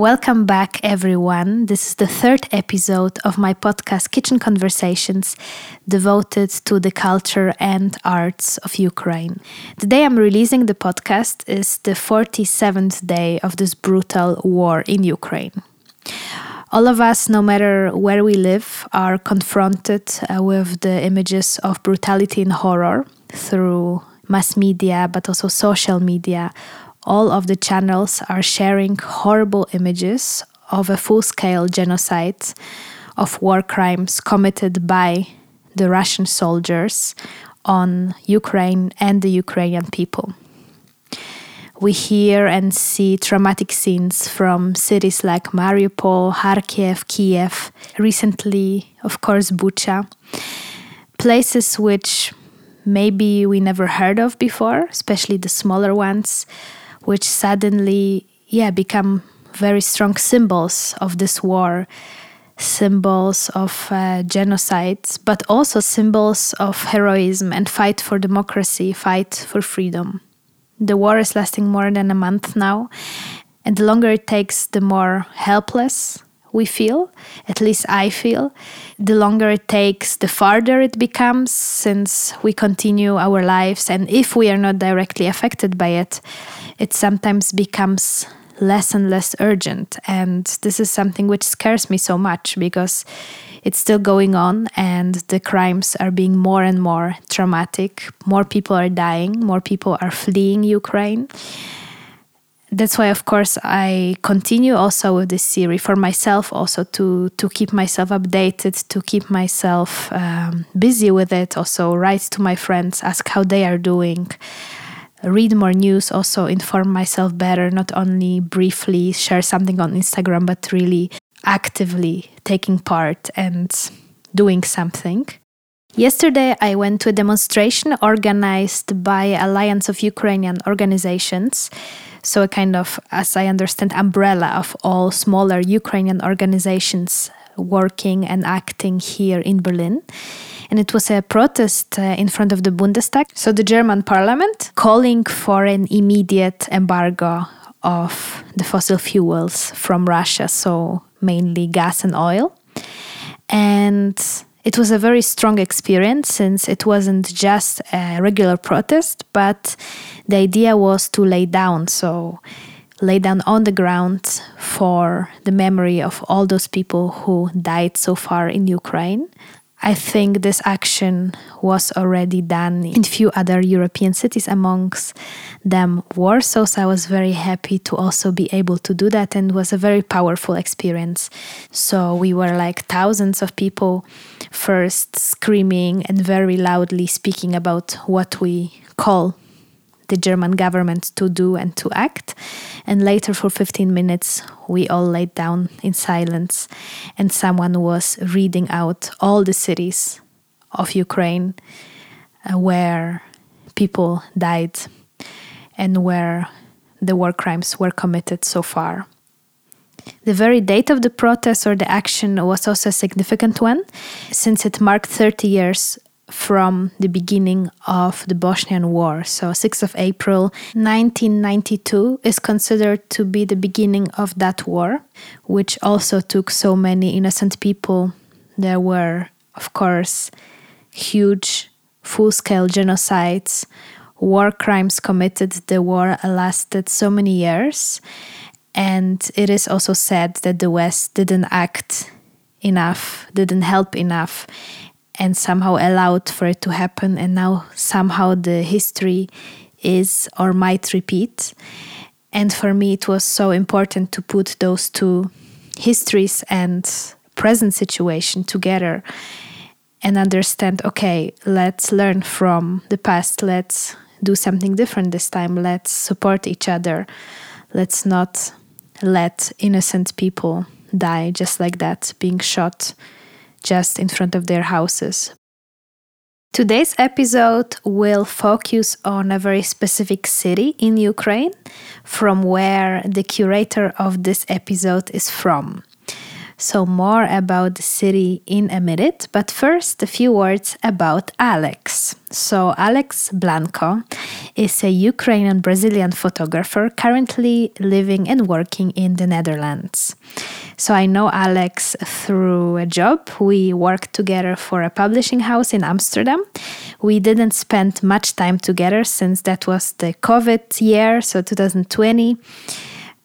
Welcome back, everyone. This is the third episode of my podcast, Kitchen Conversations, devoted to the culture and arts of Ukraine. The day I'm releasing the podcast is the 47th day of this brutal war in Ukraine. All of us, no matter where we live, are confronted uh, with the images of brutality and horror through mass media, but also social media. All of the channels are sharing horrible images of a full scale genocide, of war crimes committed by the Russian soldiers on Ukraine and the Ukrainian people we hear and see traumatic scenes from cities like Mariupol, Kharkiv, Kiev, recently, of course, Bucha. Places which maybe we never heard of before, especially the smaller ones, which suddenly, yeah, become very strong symbols of this war, symbols of uh, genocides, but also symbols of heroism and fight for democracy, fight for freedom. The war is lasting more than a month now, and the longer it takes, the more helpless we feel, at least I feel. The longer it takes, the farther it becomes since we continue our lives. And if we are not directly affected by it, it sometimes becomes less and less urgent. And this is something which scares me so much because it's still going on and the crimes are being more and more traumatic. More people are dying, more people are fleeing Ukraine. That's why, of course, I continue also with this series for myself, also to to keep myself updated, to keep myself um, busy with it. Also, write to my friends, ask how they are doing, read more news, also inform myself better, not only briefly share something on Instagram, but really actively taking part and doing something. Yesterday, I went to a demonstration organized by Alliance of Ukrainian Organizations. So, a kind of, as I understand, umbrella of all smaller Ukrainian organizations working and acting here in Berlin. And it was a protest uh, in front of the Bundestag, so the German parliament, calling for an immediate embargo of the fossil fuels from Russia. So, mainly gas and oil. And it was a very strong experience since it wasn't just a regular protest, but the idea was to lay down. So, lay down on the ground for the memory of all those people who died so far in Ukraine, I think this action was already done in few other European cities, amongst them Warsaw. So I was very happy to also be able to do that, and was a very powerful experience. So we were like thousands of people, first screaming and very loudly speaking about what we call the German government to do and to act. And later, for 15 minutes, we all laid down in silence, and someone was reading out all the cities of Ukraine uh, where people died and where the war crimes were committed so far. The very date of the protest or the action was also a significant one, since it marked 30 years from the beginning of the Bosnian War. So, 6th of April 1992 is considered to be the beginning of that war, which also took so many innocent people. There were, of course, huge full scale genocides, war crimes committed. The war lasted so many years. And it is also said that the West didn't act enough, didn't help enough and somehow allowed for it to happen. And now somehow the history is or might repeat. And for me, it was so important to put those two histories and present situation together and understand okay, let's learn from the past, let's do something different this time, let's support each other, let's not let innocent people die just like that, being shot just in front of their houses. Today's episode will focus on a very specific city in Ukraine, from where the curator of this episode is from. So, more about the city in a minute, but first, a few words about Alex. So, Alex Blanco is a Ukrainian Brazilian photographer currently living and working in the Netherlands. So, I know Alex through a job. We worked together for a publishing house in Amsterdam. We didn't spend much time together since that was the COVID year, so 2020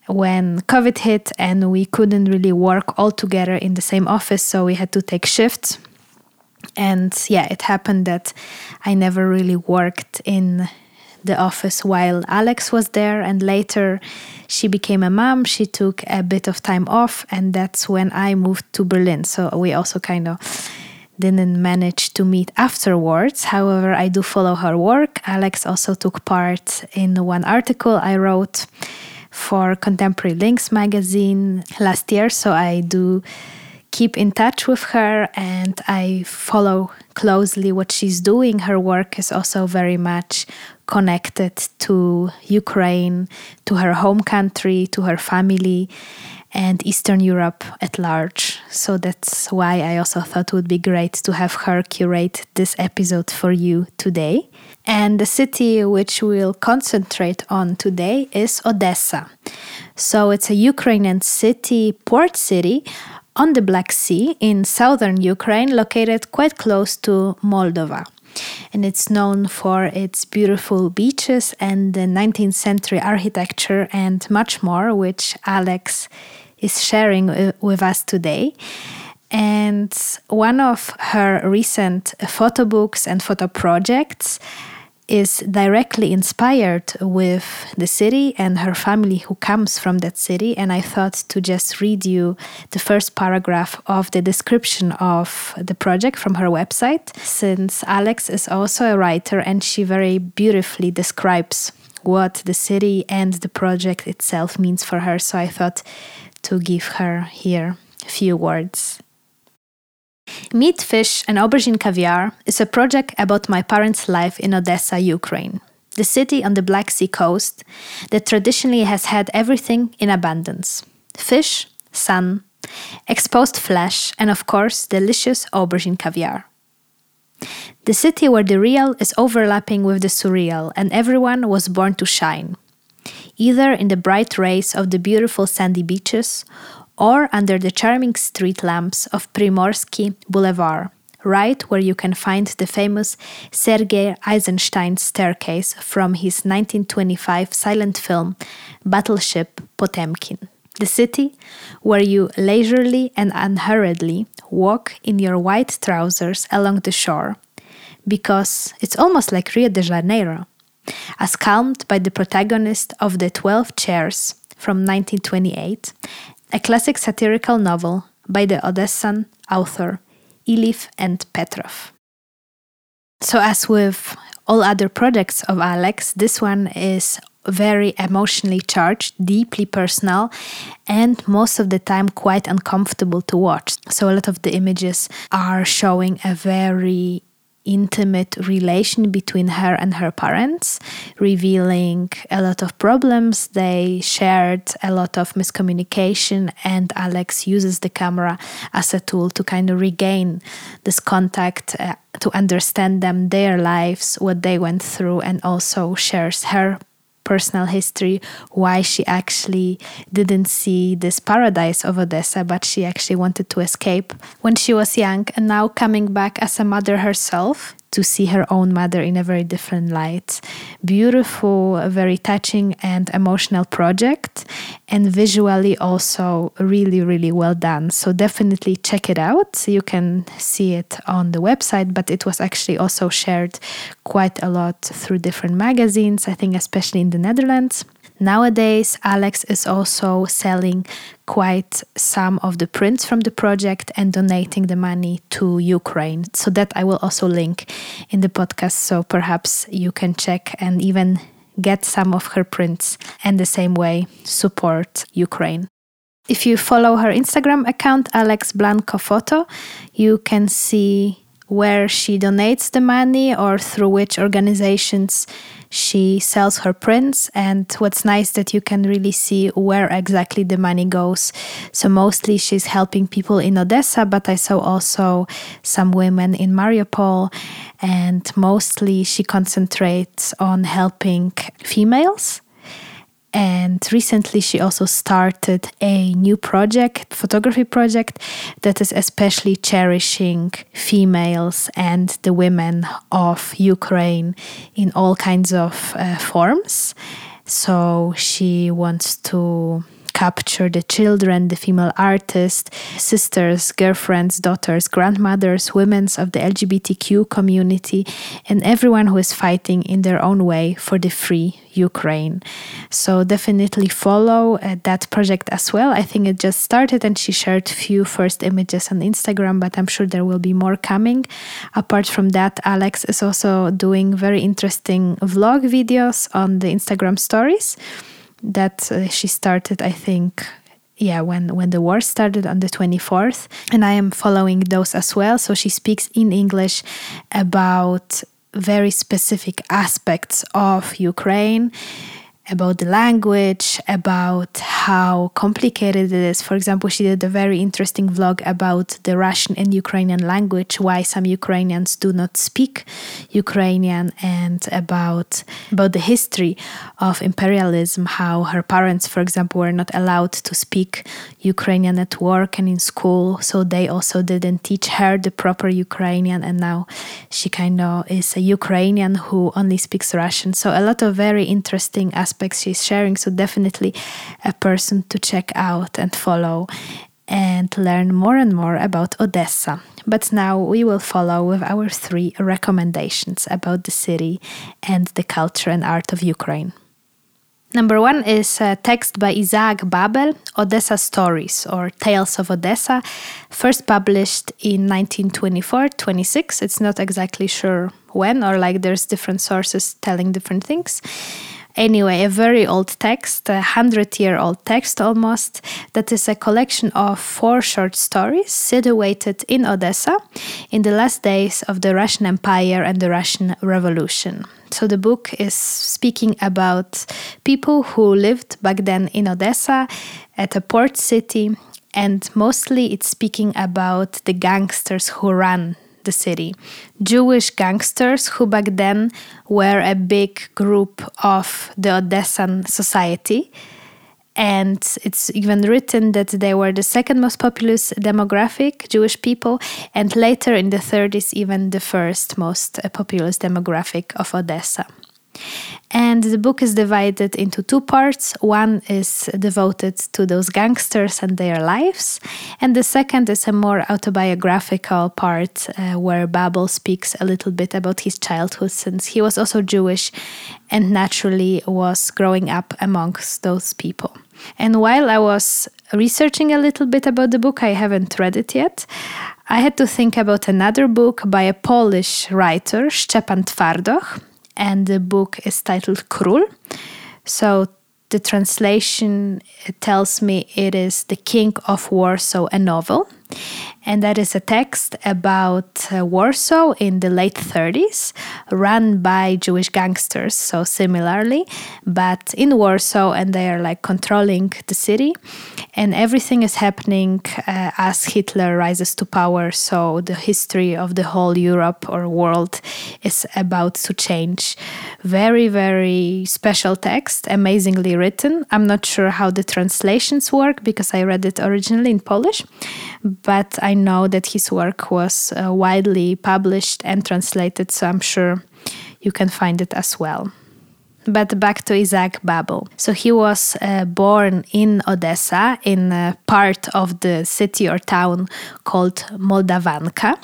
when COVID hit and we couldn't really work all together in the same office, so we had to take shifts. And yeah, it happened that I never really worked in the office while Alex was there, and later she became a mom. She took a bit of time off, and that's when I moved to Berlin. So we also kind of didn't manage to meet afterwards. However, I do follow her work. Alex also took part in one article I wrote for Contemporary Lynx magazine last year, so I do keep in touch with her and I follow closely what she's doing. Her work is also very much connected to Ukraine, to her home country, to her family, and Eastern Europe at large. So that's why I also thought it would be great to have her curate this episode for you today. And the city which we'll concentrate on today is Odessa. So it's a Ukrainian city, port city on the Black Sea in southern Ukraine, located quite close to Moldova. And it's known for its beautiful beaches and the 19th century architecture and much more, which Alex is sharing uh, with us today. And one of her recent photo books and photo projects is directly inspired with the city and her family who comes from that city. And I thought to just read you the first paragraph of the description of the project from her website, since Alex is also a writer and she very beautifully describes what the city and the project itself means for her. So I thought to give her here a few words. Meat, Fish, and Aubergine Caviar is a project about my parents' life in Odessa, Ukraine, the city on the Black Sea coast that traditionally has had everything in abundance fish, sun, exposed flesh, and of course, delicious aubergine caviar. The city where the real is overlapping with the surreal, and everyone was born to shine, either in the bright rays of the beautiful sandy beaches or under the charming street lamps of Primorsky Boulevard, right where you can find the famous Sergei Eisenstein staircase from his 1925 silent film Battleship Potemkin. The city where you leisurely and unhurriedly walk in your white trousers along the shore, because it's almost like Rio de Janeiro, as calmed by the protagonist of The Twelve Chairs from 1928 a classic satirical novel by the Odessan author Ilyiv and Petrov. So, as with all other projects of Alex, this one is very emotionally charged, deeply personal, and most of the time quite uncomfortable to watch. So, a lot of the images are showing a very intimate relation between her and her parents, revealing a lot of problems. They shared a lot of miscommunication, and Alex uses the camera as a tool to kind of regain this contact. Uh, to understand them, their lives, what they went through, and also shares her personal history why she actually didn't see this paradise of Odessa, but she actually wanted to escape when she was young. And now coming back as a mother herself to see her own mother in a very different light. Beautiful, very touching and emotional project, and visually also really, really well done. So definitely check it out. You can see it on the website, but it was actually also shared quite a lot through different magazines, I think, especially in the Netherlands. Nowadays, Alex is also selling quite some of the prints from the project and donating the money to Ukraine. So, that I will also link in the podcast. So, perhaps you can check and even get some of her prints and the same way support Ukraine. If you follow her Instagram account, Alex Blanco Photo, you can see where she donates the money or through which organizations she sells her prints. And what's nice that you can really see where exactly the money goes. So mostly she's helping people in odessa but i saw also some women in mariupol. And mostly she concentrates on helping females and recently, she also started a new project, photography project, that is especially cherishing females and the women of Ukraine in all kinds of uh, forms. So she wants to capture the children, the female artists, sisters, girlfriends, daughters, grandmothers, women of the LGBTQ community, and everyone who is fighting in their own way for the free Ukraine. So definitely follow uh, that project as well. I think it just started and she shared few first images on Instagram, but I'm sure there will be more coming. Apart from that, Alex is also doing very interesting vlog videos on the Instagram stories that uh, she started, I think, yeah, when when the war started on the 24th, and I am following those as well. So she speaks in English about very specific aspects of Ukraine about the language, about how complicated it is. For example, she did a very interesting vlog about the Russian and Ukrainian language, why some Ukrainians do not speak Ukrainian, and about about the history of imperialism, how her parents, for example, were not allowed to speak Ukrainian at work and in school, so they also didn't teach her the proper Ukrainian, and now she kind of is a Ukrainian who only speaks Russian. So a lot of very interesting aspects aspects she's sharing. So, definitely a person to check out and follow and learn more and more about Odessa. But now we will follow with our three recommendations about the city and the culture and art of Ukraine. Number one is a text by Isaac Babel, Odessa Stories or Tales of Odessa, first published in 1924 26. It's not exactly sure when, or like there's different sources telling different things. Anyway, a very old text, a hundred year old text almost, that is a collection of four short stories situated in Odessa in the last days of the Russian Empire and the Russian Revolution. So the book is speaking about people who lived back then in Odessa at a port city, and mostly it's speaking about the gangsters who ran the city. Jewish gangsters who back then were a big group of the Odessan society. And it's even written that they were the second most populous demographic, Jewish people, and later in the 30s, even the first most uh, populous demographic of Odessa. And the book is divided into two parts. One is devoted to those gangsters and their lives, and the second is a more autobiographical part uh, where Babel speaks a little bit about his childhood since he was also Jewish and naturally was growing up amongst those people. And while I was researching a little bit about the book, I haven't read it yet. I had to think about another book by a Polish writer, Szczepan Twardoch, and the book is titled Król. So the translation tells me it is The King of Warsaw, a novel and that is a text about uh, Warsaw in the late 30s, run by Jewish gangsters. So, similarly, but in Warsaw, and they are like controlling the city, and everything is happening uh, as Hitler rises to power. So, the history of the whole Europe or world is about to change. Very, very special text, amazingly written. I'm not sure how the translations work because I read it originally in Polish, but I know that his work was uh, widely published and translated, so I'm sure you can find it as well. But back to Isaac Babel. So he was uh, born in Odessa, in a part of the city or town called Moldavanka.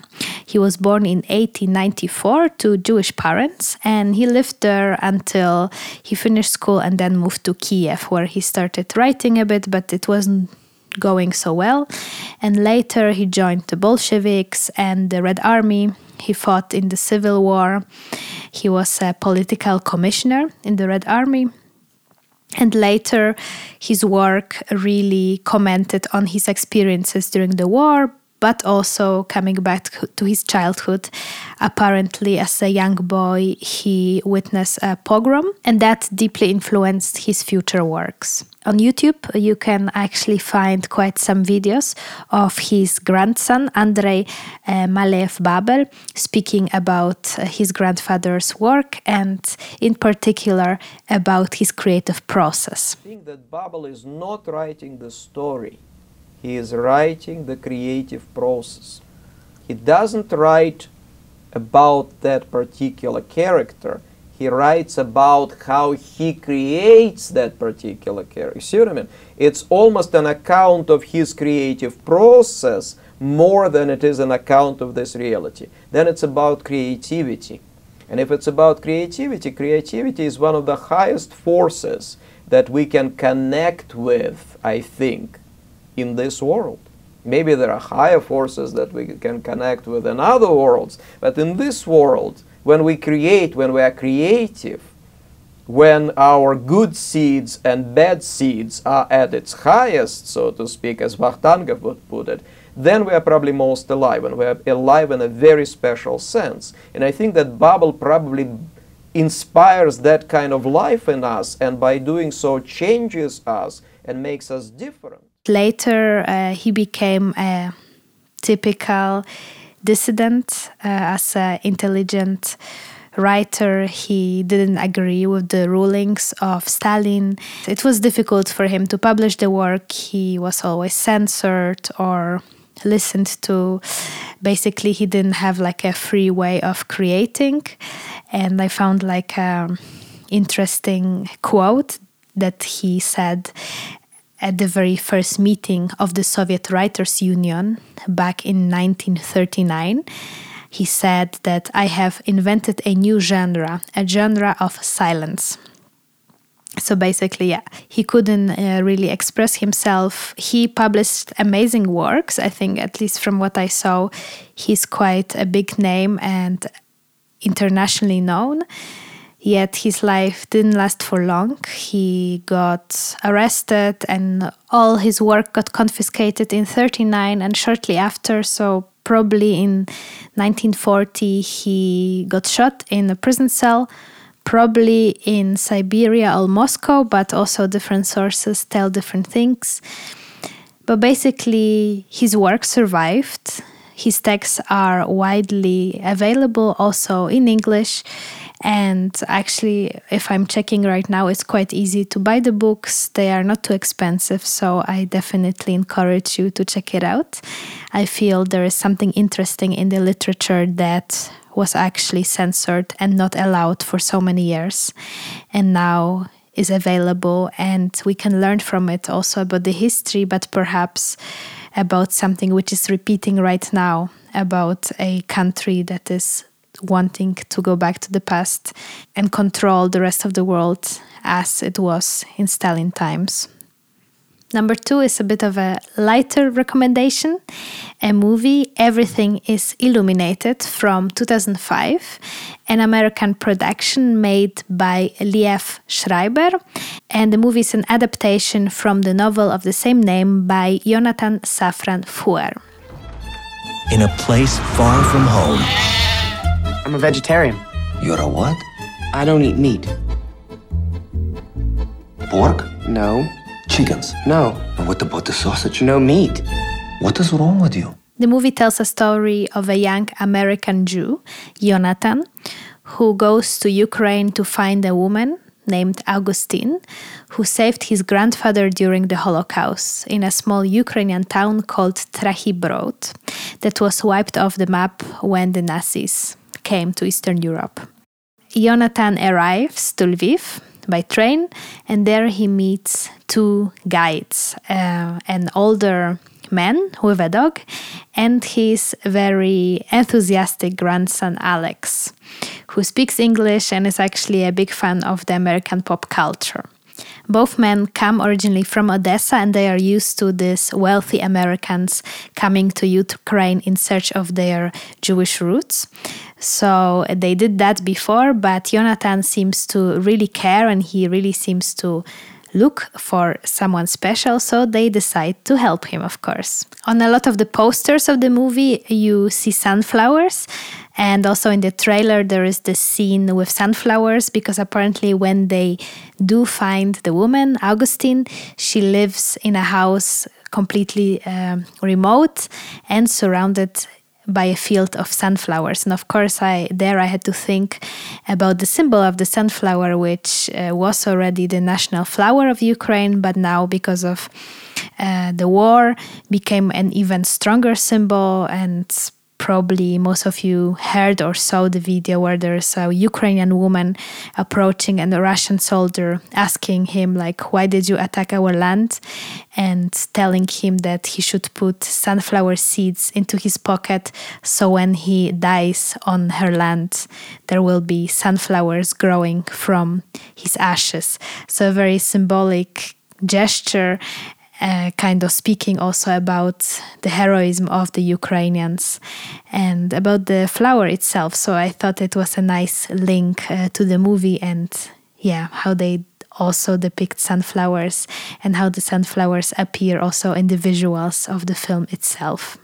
He was born in 1894 to Jewish parents, and he lived there until he finished school and then moved to Kiev, where he started writing a bit, but it wasn't going so well. And later he joined the Bolsheviks and the Red Army. He fought in the Civil War. He was a political commissioner in the Red Army. And later, his work really commented on his experiences during the war, but also coming back to his childhood. Apparently, as a young boy, he witnessed a pogrom, and that deeply influenced his future works. On YouTube, you can actually find quite some videos of his grandson, Andrei uh, Malaev Babel, speaking about uh, his grandfather's work and, in particular, about his creative process. I think that Babel is not writing the story, he is writing the creative process. He doesn't write about that particular character he writes about how he creates that particular character. See what I mean? It's almost an account of his creative process more than it is an account of this reality. Then it's about creativity. And if it's about creativity, creativity is one of the highest forces that we can connect with, I think, in this world. Maybe there are higher forces that we can connect with in other worlds, but in this world, when we create, when we are creative, when our good seeds and bad seeds are at its highest, so to speak, as Vakhtangov would put it, then we are probably most alive, and we are alive in a very special sense. And I think that Babel probably inspires that kind of life in us, and by doing so changes us and makes us different. Later, uh, he became a typical dissident, uh, as an intelligent writer. He didn't agree with the rulings of Stalin. It was difficult for him to publish the work. He was always censored or listened to. Basically, he didn't have like a free way of creating. And I found like a interesting quote that he said at the very first meeting of the Soviet Writers' Union back in 1939. He said that I have invented a new genre, a genre of silence. So basically, yeah, he couldn't uh, really express himself. He published amazing works. I think, at least from what I saw, he's quite a big name and internationally known. Yet his life didn't last for long. He got arrested and all his work got confiscated in 39 and shortly after, so probably in 1940, he got shot in a prison cell, probably in Siberia or Moscow, but also different sources tell different things. But basically, his work survived. His texts are widely available also in English and actually, if I'm checking right now, it's quite easy to buy the books. They are not too expensive, so I definitely encourage you to check it out. I feel there is something interesting in the literature that was actually censored and not allowed for so many years, and now is available, and we can learn from it also about the history, but perhaps about something which is repeating right now about a country that is wanting to go back to the past and control the rest of the world as it was in Stalin times. Number two is a bit of a lighter recommendation a movie, Everything is Illuminated, from 2005, an American production made by Liev Schreiber. And the movie is an adaptation from the novel of the same name by Jonathan Safran Foer. In a place far from home I'm a vegetarian. You're a what? I don't eat meat. Pork? No. Chickens? No. And what about the sausage? No meat. What is wrong with you? The movie tells a story of a young American Jew, Jonathan, who goes to Ukraine to find a woman named Augustine, who saved his grandfather during the Holocaust in a small Ukrainian town called Trachimbrod that was wiped off the map when the Nazis came to Eastern Europe. Jonathan arrives to Lviv by train, and there he meets two guides uh, an older man with a dog and his very enthusiastic grandson Alex, who speaks English and is actually a big fan of the American pop culture. Both men come originally from Odessa and they are used to these wealthy Americans coming to Ukraine in search of their Jewish roots. So they did that before, but Jonathan seems to really care and he really seems to look for someone special, so they decide to help him, of course. On a lot of the posters of the movie, you see sunflowers. And also in the trailer, there is the scene with sunflowers because apparently, when they do find the woman, Augustine, she lives in a house completely um, remote and surrounded by a field of sunflowers. And of course i there i had to think about the symbol of the sunflower which uh, was already the national flower of ukraine but now because of uh, the war became an even stronger symbol and probably most of you heard or saw the video where there's a Ukrainian woman approaching and a Russian soldier, asking him like, "Why did you attack our land?" and telling him that he should put sunflower seeds into his pocket, so when he dies on her land, there will be sunflowers growing from his ashes. So a very symbolic gesture uh, kind of speaking also about the heroism of the Ukrainians and about the flower itself. So I thought it was a nice link uh, to the movie and yeah, how they also depict sunflowers and how the sunflowers appear also in the visuals of the film itself.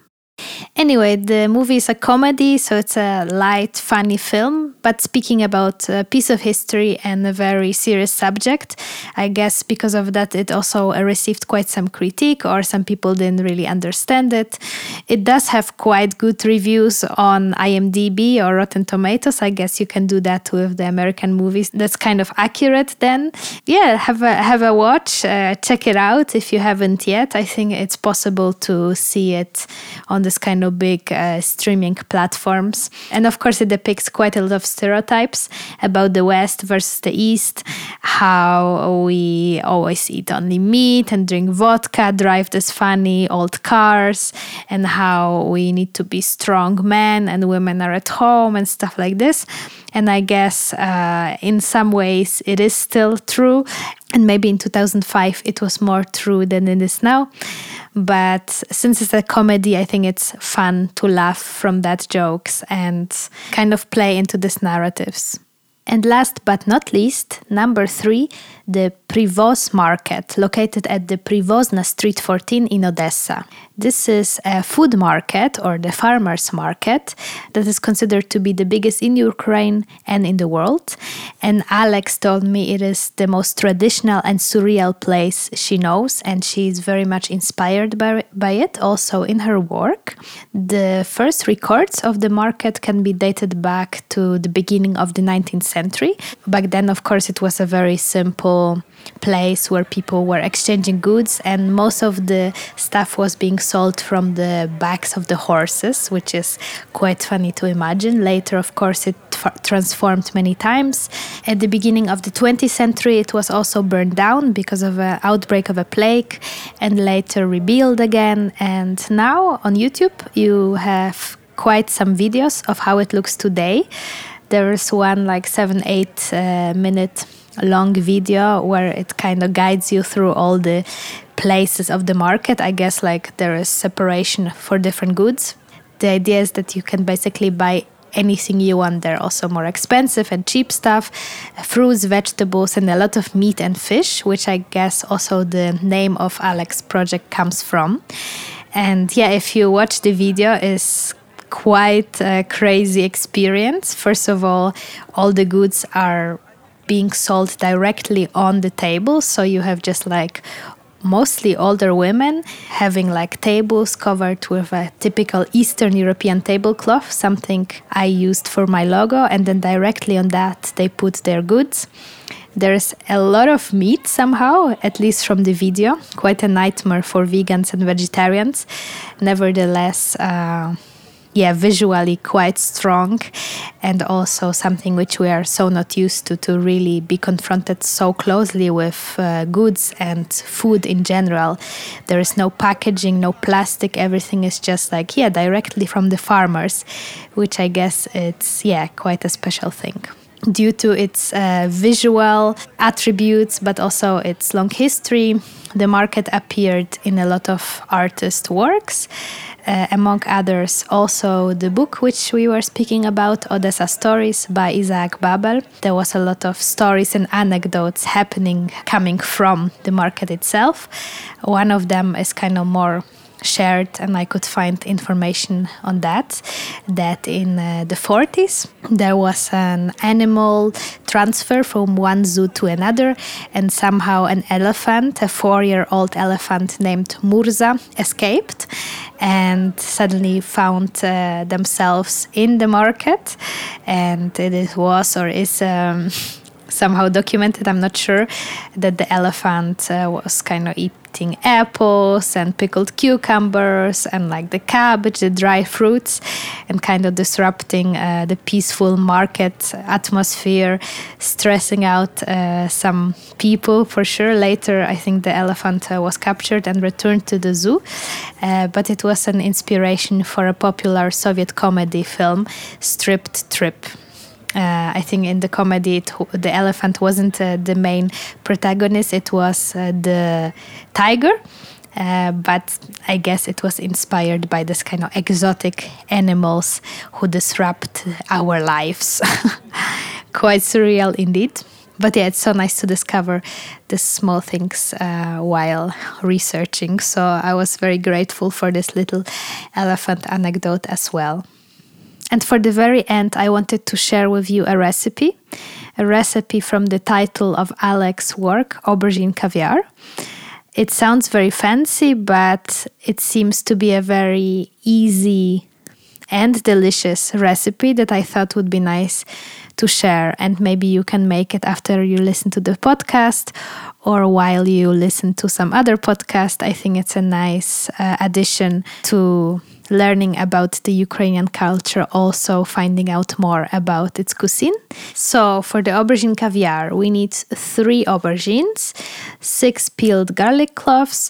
Anyway, the movie is a comedy, so it's a light, funny film, but speaking about a piece of history and a very serious subject. I guess because of that, it also received quite some critique, or some people didn't really understand it. It does have quite good reviews on IMDb or Rotten Tomatoes. I guess you can do that with the American movies. That's kind of accurate then. Yeah, have a, have a watch, uh, check it out if you haven't yet. I think it's possible to see it on this kind of big uh, streaming platforms. And of course, it depicts quite a lot of stereotypes about the West versus the East, how we always eat only meat and drink vodka, drive this funny old cars, and how we need to be strong men and women are at home and stuff like this. And I guess uh, in some ways it is still true. And maybe in 2005 it was more true than it is now. But since it's a comedy, I think it's fun to laugh from that jokes and kind of play into these narratives. And last but not least, number three, the Privoz market, located at the Privozna Street 14 in Odessa. This is a food market or the farmers market that is considered to be the biggest in Ukraine and in the world. And Alex told me it is the most traditional and surreal place she knows, and she is very much inspired by, by it also in her work. The first records of the market can be dated back to the beginning of the 19th century. Back then, of course, it was a very simple place where people were exchanging goods, and most of the stuff was being sold from the backs of the horses, which is quite funny to imagine. Later, of course, it transformed many times. At the beginning of the 20th century, it was also burned down because of an outbreak of a plague, and later rebuilt again. And now on YouTube, you have quite some videos of how it looks today. There is one like seven, eight uh, minute long video where it kind of guides you through all the places of the market. I guess like there is separation for different goods. The idea is that you can basically buy anything you want there also more expensive and cheap stuff fruits vegetables and a lot of meat and fish which i guess also the name of alex project comes from and yeah if you watch the video is quite a crazy experience first of all all the goods are being sold directly on the table. So you have just like mostly older women having like tables covered with a typical Eastern European tablecloth, something I used for my logo, and then directly on that they put their goods. There's a lot of meat somehow, at least from the video. Quite a nightmare for vegans and vegetarians. Nevertheless, uh, yeah, visually quite strong and also something which we are so not used to, to really be confronted so closely with uh, goods and food in general. There is no packaging, no plastic, everything is just like, yeah, directly from the farmers, which I guess it's, yeah, quite a special thing due to its uh, visual attributes, but also its long history. The market appeared in a lot of artist works uh, among others, also the book which we were speaking about, Odessa Stories by Isaac Babel. There was a lot of stories and anecdotes happening coming from the market itself. One of them is kind of more shared and I could find information on that that in uh, the 40s there was an animal transfer from one zoo to another and somehow an elephant a 4-year-old elephant named Murza escaped and suddenly found uh, themselves in the market. And it was or is um, somehow documented. I'm not sure that the elephant uh, was kind of eating apples and pickled cucumbers and like the cabbage the dry fruits and kind of disrupting uh, the peaceful market atmosphere stressing out uh, some people for sure. Later i think the elephant uh, was captured and returned to the zoo. Uh, but it was an inspiration for a popular soviet comedy film striped trip uh, I think in the comedy, it, the elephant wasn't uh, the main protagonist, it was uh, the tiger. Uh, but I guess it was inspired by this kind of exotic animals who disrupt our lives. Quite surreal indeed. But yeah, it's so nice to discover the small things uh, while researching. So I was very grateful for this little elephant anecdote as well. And for the very end, I wanted to share with you a recipe, a recipe from the title of Alex's work, Aubergine Caviar. It sounds very fancy, but it seems to be a very easy and delicious recipe that I thought would be nice to share. And maybe you can make it after you listen to the podcast or while you listen to some other podcast. I think it's a nice uh, addition to learning about the Ukrainian culture, also finding out more about its cuisine. So, for the aubergine caviar, we need three aubergines, six peeled garlic cloves,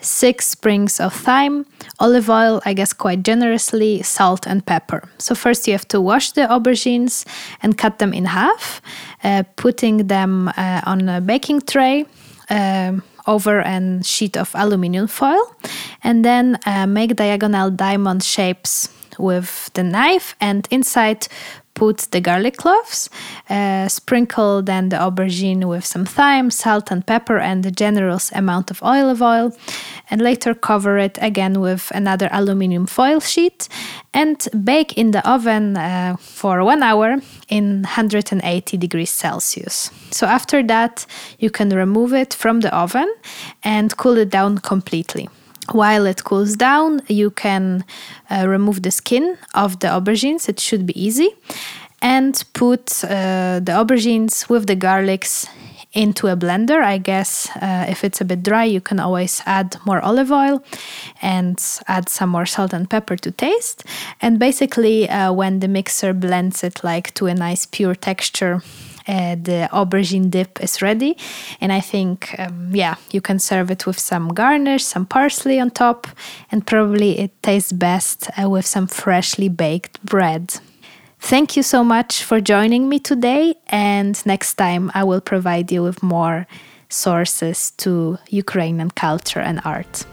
six sprigs of thyme, olive oil, I guess quite generously, salt and pepper. So, first you have to wash the aubergines and cut them in half, uh, putting them uh, on a baking tray. Um, over a sheet of aluminum foil and then uh, make diagonal diamond shapes with the knife and inside put the garlic cloves, uh, sprinkle then the aubergine with some thyme, salt, and pepper, and a generous amount of olive oil, and later cover it again with another aluminum foil sheet and bake in the oven uh, for one hour in 180 degrees Celsius. So, after that, you can remove it from the oven and cool it down completely while it cools down, you can uh, remove the skin of the aubergines. It should be easy. And put uh, the aubergines with the garlics into a blender. I guess uh, if it's a bit dry, you can always add more olive oil and add some more salt and pepper to taste. And basically, uh, when the mixer blends it like to a nice pure texture, the aubergine dip is ready. And I think, um, yeah, you can serve it with some garnish, some parsley on top, and probably it tastes best uh, with some freshly baked bread. Thank you so much for joining me today, and next time I will provide you with more sources to Ukrainian culture and art.